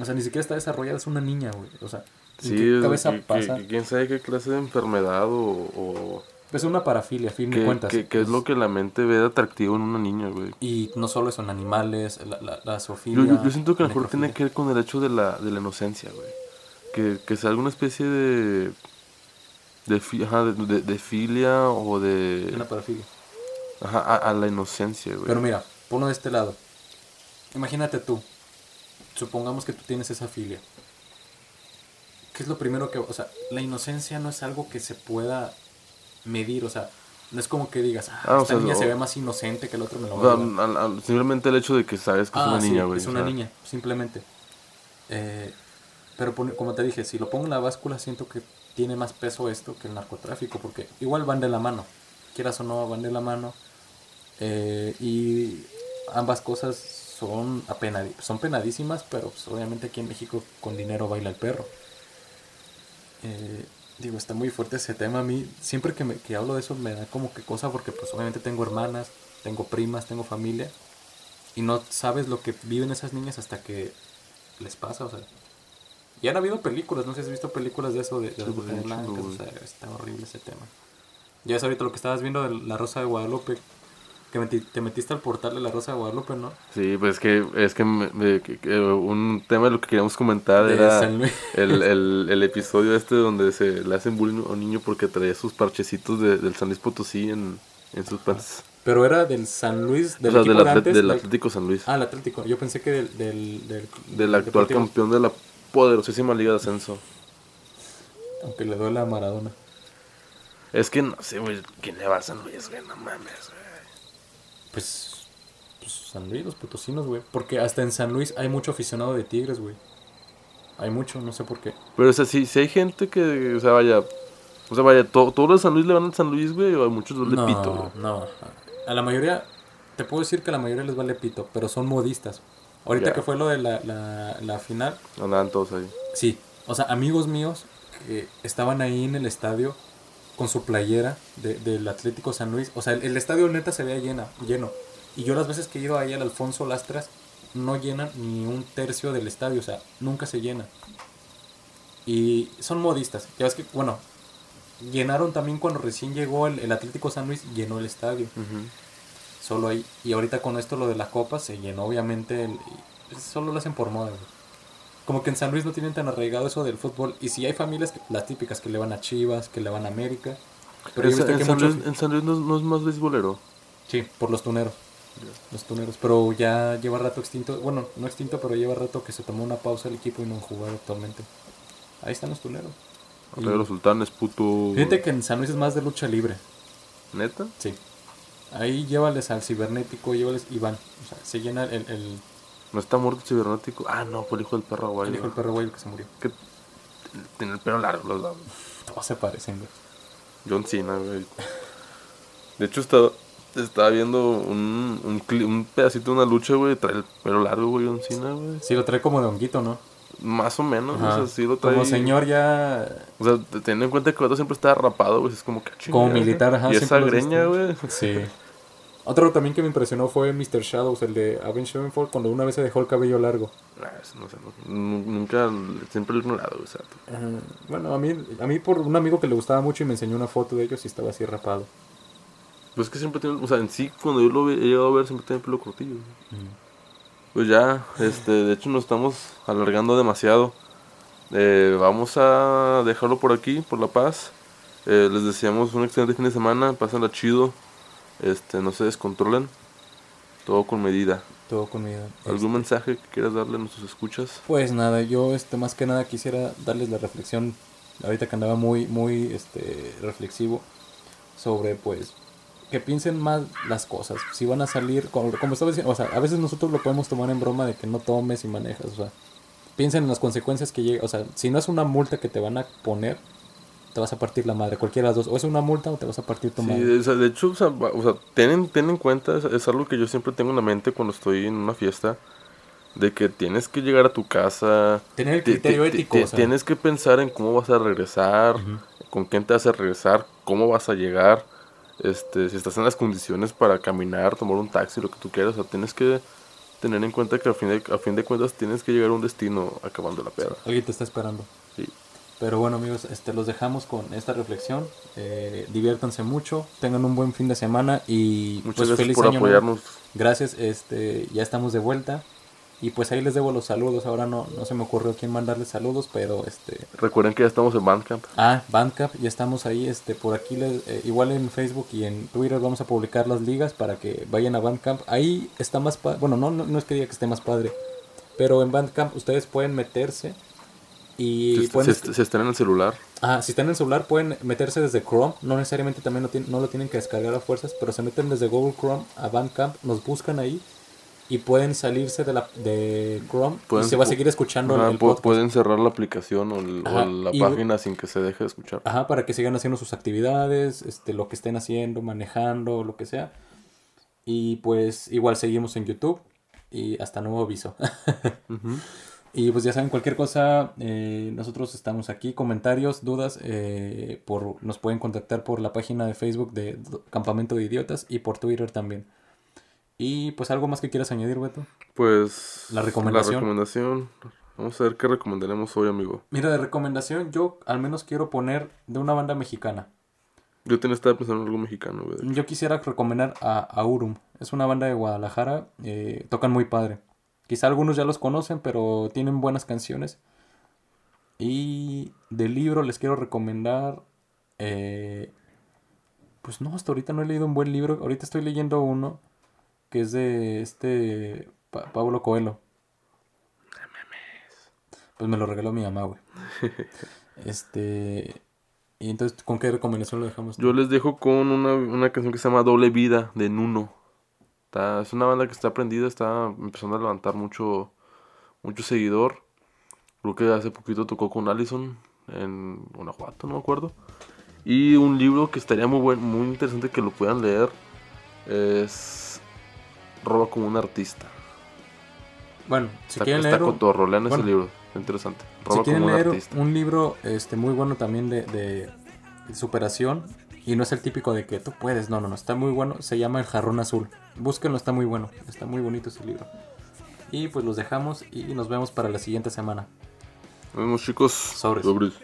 O sea, ni siquiera está desarrollada, es una niña, güey. O sea, ¿en Sí, qué cabeza que- que- pasa? que quién sabe qué clase de enfermedad o, o Es una parafilia, a fin de cuentas. qué- qué es lo que la mente ve de atractivo en una niña, güey. Y no solo son animales, la, la, la Yo, zoofilia, yo, yo siento que a lo mejor tiene que ver con el hecho de la, de la inocencia, güey. Que, que sea alguna especie de. De, fi- ajá, de, de- de filia o de. Una parafilia. Ajá, a, a la inocencia, güey. Pero mira, ponlo de este lado. Imagínate tú. Supongamos que tú tienes esa filia. ¿Qué es lo primero que... O sea, la inocencia no es algo que se pueda medir. O sea, no es como que digas, ah, Ah, esta sea, niña o- se ve más inocente que el otro me lo va a sea, llevar". al- al- simplemente el hecho de que sabes que es Ah, una sí, niña, güey. Es o una sea, niña, simplemente. Eh, pero como te dije, si lo pongo en la báscula, siento que tiene más peso esto que el narcotráfico, porque igual van de la mano. Quieras o no, van de la mano. Eh, y ambas cosas son, apenadi- son penadísimas, pero pues, obviamente aquí en México con dinero baila el perro. Eh, digo, está muy fuerte ese tema. A mí, siempre que, me, que hablo de eso, me da como que cosa, porque pues obviamente tengo hermanas, tengo primas, tengo familia. Y no sabes lo que viven esas niñas hasta que les pasa, o sea. Y han habido películas, no sé si has visto películas de eso, de, de las Sí, mujeres chingo, blancas, o sea, está horrible ese tema. Ya es ahorita lo que estabas viendo de La Rosa de Guadalupe, que meti- te metiste al portal de La Rosa de Guadalupe, ¿no? Sí, pues es que, es que, me- me- que- que un tema de lo que queríamos comentar De era el, el, el episodio este donde se le hacen bullying a un niño porque traía sus parchecitos de- del San Luis Potosí en, en sus pants. Pero era del San Luis, del o sea, del, de antes, del del- Atlético San Luis. Ah, el Atlético. Yo pensé que del... Del, del, del actual Deportivo, campeón de la poderosísima Liga de Ascenso. Aunque le duele a Maradona. Es que no sé, güey, ¿quién le va a San Luis, güey? No mames, güey. Pues, pues San Luis, los potosinos, güey. Porque hasta en San Luis hay mucho aficionado de Tigres, güey. Hay mucho, no sé por qué. Pero, o sea, si, si hay gente que, o sea, vaya, o sea, vaya, to- todos los de San Luis le van al San Luis, güey, o a muchos les no, pito, güey. no. A la mayoría, te puedo decir que a la mayoría les vale pito, pero son modistas. Ahorita que fue lo de la, la, la final, Andaban todos ahí. sí. O sea, amigos míos que estaban ahí en el estadio con su playera de- del Atlético San Luis. O sea, el, el estadio neta se veía llena, lleno. Y yo las veces que he ido ahí al Alfonso Lastras, no llenan ni un tercio del estadio. O sea, nunca se llena. Y son modistas. Ya ves que, bueno, llenaron también cuando recién llegó el, el Atlético San Luis, llenó el estadio. Solo ahí. Y ahorita con esto lo de la copa se llenó obviamente el- solo lo hacen por moda, güey. Como que en San Luis no tienen tan arraigado eso del fútbol. Y si hay familias, que- las típicas que le van a Chivas, que le van a América. Pero en, que San muchos... Luis, en San Luis no, es- no es más beisbolero. Sí, por los tuneros. Los tuneros. Pero ya lleva rato extinto. Bueno, no extinto, pero lleva rato que se tomó una pausa el equipo y no han jugado actualmente. Ahí están los tuneros. Y- los sultanes, puto. Fíjate que en San Luis es más de lucha libre. ¿Neta? Sí. Ahí llévales al cibernético, llévales y van. O sea, se llena el, el, ¿No está muerto el cibernético? Ah, no, fue el hijo del perro guay. el hijo del perro güey que se murió. Que tiene el pelo largo, los lados. Todos se parecen, güey. John Cena, güey. De hecho, estaba, estaba viendo un, un pedacito de una lucha, güey. Trae el pelo largo, güey, John Cena, güey. Sí, lo trae como de honguito, ¿no? Más o menos, Ajá. o sea, sí lo trae. Como señor ya... O sea, te- teniendo en cuenta que el vato siempre estaba rapado, güey. Es como que. ah, Como militar, ajá. Y esa greña, güey. Sí. Otro también que me impresionó fue Mr. Shadows, el de Avenged Sevenfold, cuando una vez se dejó el cabello largo. Ah, eso no sé, no- nu- nunca, siempre lo he ignorado, güey. o sea, Ajá. Bueno, a mí, a mí por un amigo que le gustaba mucho y me enseñó una foto de ellos y estaba así rapado. Pues es que siempre tiene, o sea, en sí, cuando yo lo he llegado a ver, siempre tiene el pelo cortillo. güey. Pues ya, este, de hecho nos estamos alargando demasiado. Eh, vamos a dejarlo por aquí, por La Paz. Eh, les deseamos un excelente fin de semana, pásenla chido. Este, no se descontrolen. Todo con medida. Todo con medida. ¿Algún mensaje que quieras darle a nuestros escuchas? Pues nada, yo este más que nada quisiera darles la reflexión ahorita que andaba muy muy este reflexivo sobre pues que piensen más las cosas. Si van a salir como, como estaba diciendo, o sea, a veces nosotros lo podemos tomar en broma de que no tomes y manejas, o sea, piensen en las consecuencias que llega, o sea, si no es una multa que te van a poner, te vas a partir la madre, cualquiera de las dos, o es una multa o te vas a partir tu Sí, madre. o sea, de hecho, o sea, o sea, ten, ten en cuenta, es, es algo que yo siempre tengo en la mente cuando estoy en una fiesta, de que tienes que llegar a tu casa, Tener el criterio ti- ti- ético, ti- o sea. tienes que pensar en cómo vas a regresar, con quién te vas a regresar, cómo vas a llegar, este, si estás en las condiciones para caminar, tomar un taxi, lo que tú quieras, o sea, tienes que tener en cuenta que a fin de, a fin de cuentas tienes que llegar a un destino acabando la peda. Alguien te está esperando. Sí. Pero bueno amigos, este, los dejamos con esta reflexión. Eh, diviértanse mucho, tengan un buen fin de semana y Muchas pues gracias feliz por año nuevo. apoyarnos. Gracias, este, ya estamos de vuelta. Y pues ahí les debo los saludos. Ahora no, no se me ocurrió quién mandarles saludos, pero este. Recuerden que ya estamos en Bandcamp. Ah, Bandcamp, ya estamos ahí. Este, por aquí les, eh, igual en Facebook y en Twitter vamos a publicar las ligas para que vayan a Bandcamp. Ahí está más padre. Bueno, no, no, no es que diga que esté más padre. Pero en Bandcamp ustedes pueden meterse y Si, pueden si- si están en el celular, Ah, si están en el celular pueden meterse desde Chrome, no necesariamente también lo tienen, no lo tienen que descargar a fuerzas, pero se meten desde Google Chrome a Bandcamp, nos buscan ahí y pueden salirse de la de Chrome Pueden- y se va a seguir escuchando Ajá, el, podcast. pueden cerrar la aplicación o, el- o la y- página sin que se deje de escuchar. Ajá, para que sigan haciendo sus actividades, este, lo que estén haciendo, manejando, lo que sea. Y pues igual seguimos en YouTube y hasta nuevo aviso. Y pues ya saben, cualquier cosa, eh, nosotros estamos aquí. Comentarios, dudas, eh, por, nos pueden contactar por la página de Facebook de Campamento de Idiotas y por Twitter también. Y pues algo más que quieras añadir, Beto. Pues La recomendación. la recomendación. Vamos a ver qué recomendaremos hoy, amigo. Mira, de recomendación, yo al menos quiero poner de una banda mexicana. Yo tenía estaba pensando en algo mexicano, güey. Yo quisiera recomendar a Aurum. Es una banda de Guadalajara. eh, tocan muy padre. Quizá algunos ya los conocen, pero tienen buenas canciones. Y del libro les quiero recomendar. eh, pues no, hasta ahorita no he leído un buen libro. Ahorita estoy leyendo uno que es de este Pa- Pablo Coelho. Pues me lo regaló mi mamá, güey. Este. Y entonces, ¿con qué recomendación lo dejamos? Yo les dejo con una, una canción que se llama Doble Vida de Nuno. Está- es una banda que está prendida, está empezando a levantar mucho, mucho seguidor. Creo que hace poquito tocó con Allison en Guanajuato, no me acuerdo. Y un libro que estaría muy buen, muy interesante que lo puedan leer es Roba como un artista. Bueno, si está quieren está leer, un- cotorro, lean ese bueno. libro, está interesante. si Roba quieren como un leer artista. un libro este, muy bueno también de, de superación, y no es el típico de que tú puedes, no, no, no, está muy bueno, se llama El Jarrón Azul. Búsquenlo, está muy bueno, está muy bonito ese libro. Y pues los dejamos y nos vemos para la siguiente semana. Nos vemos chicos. Sobres. Sobres.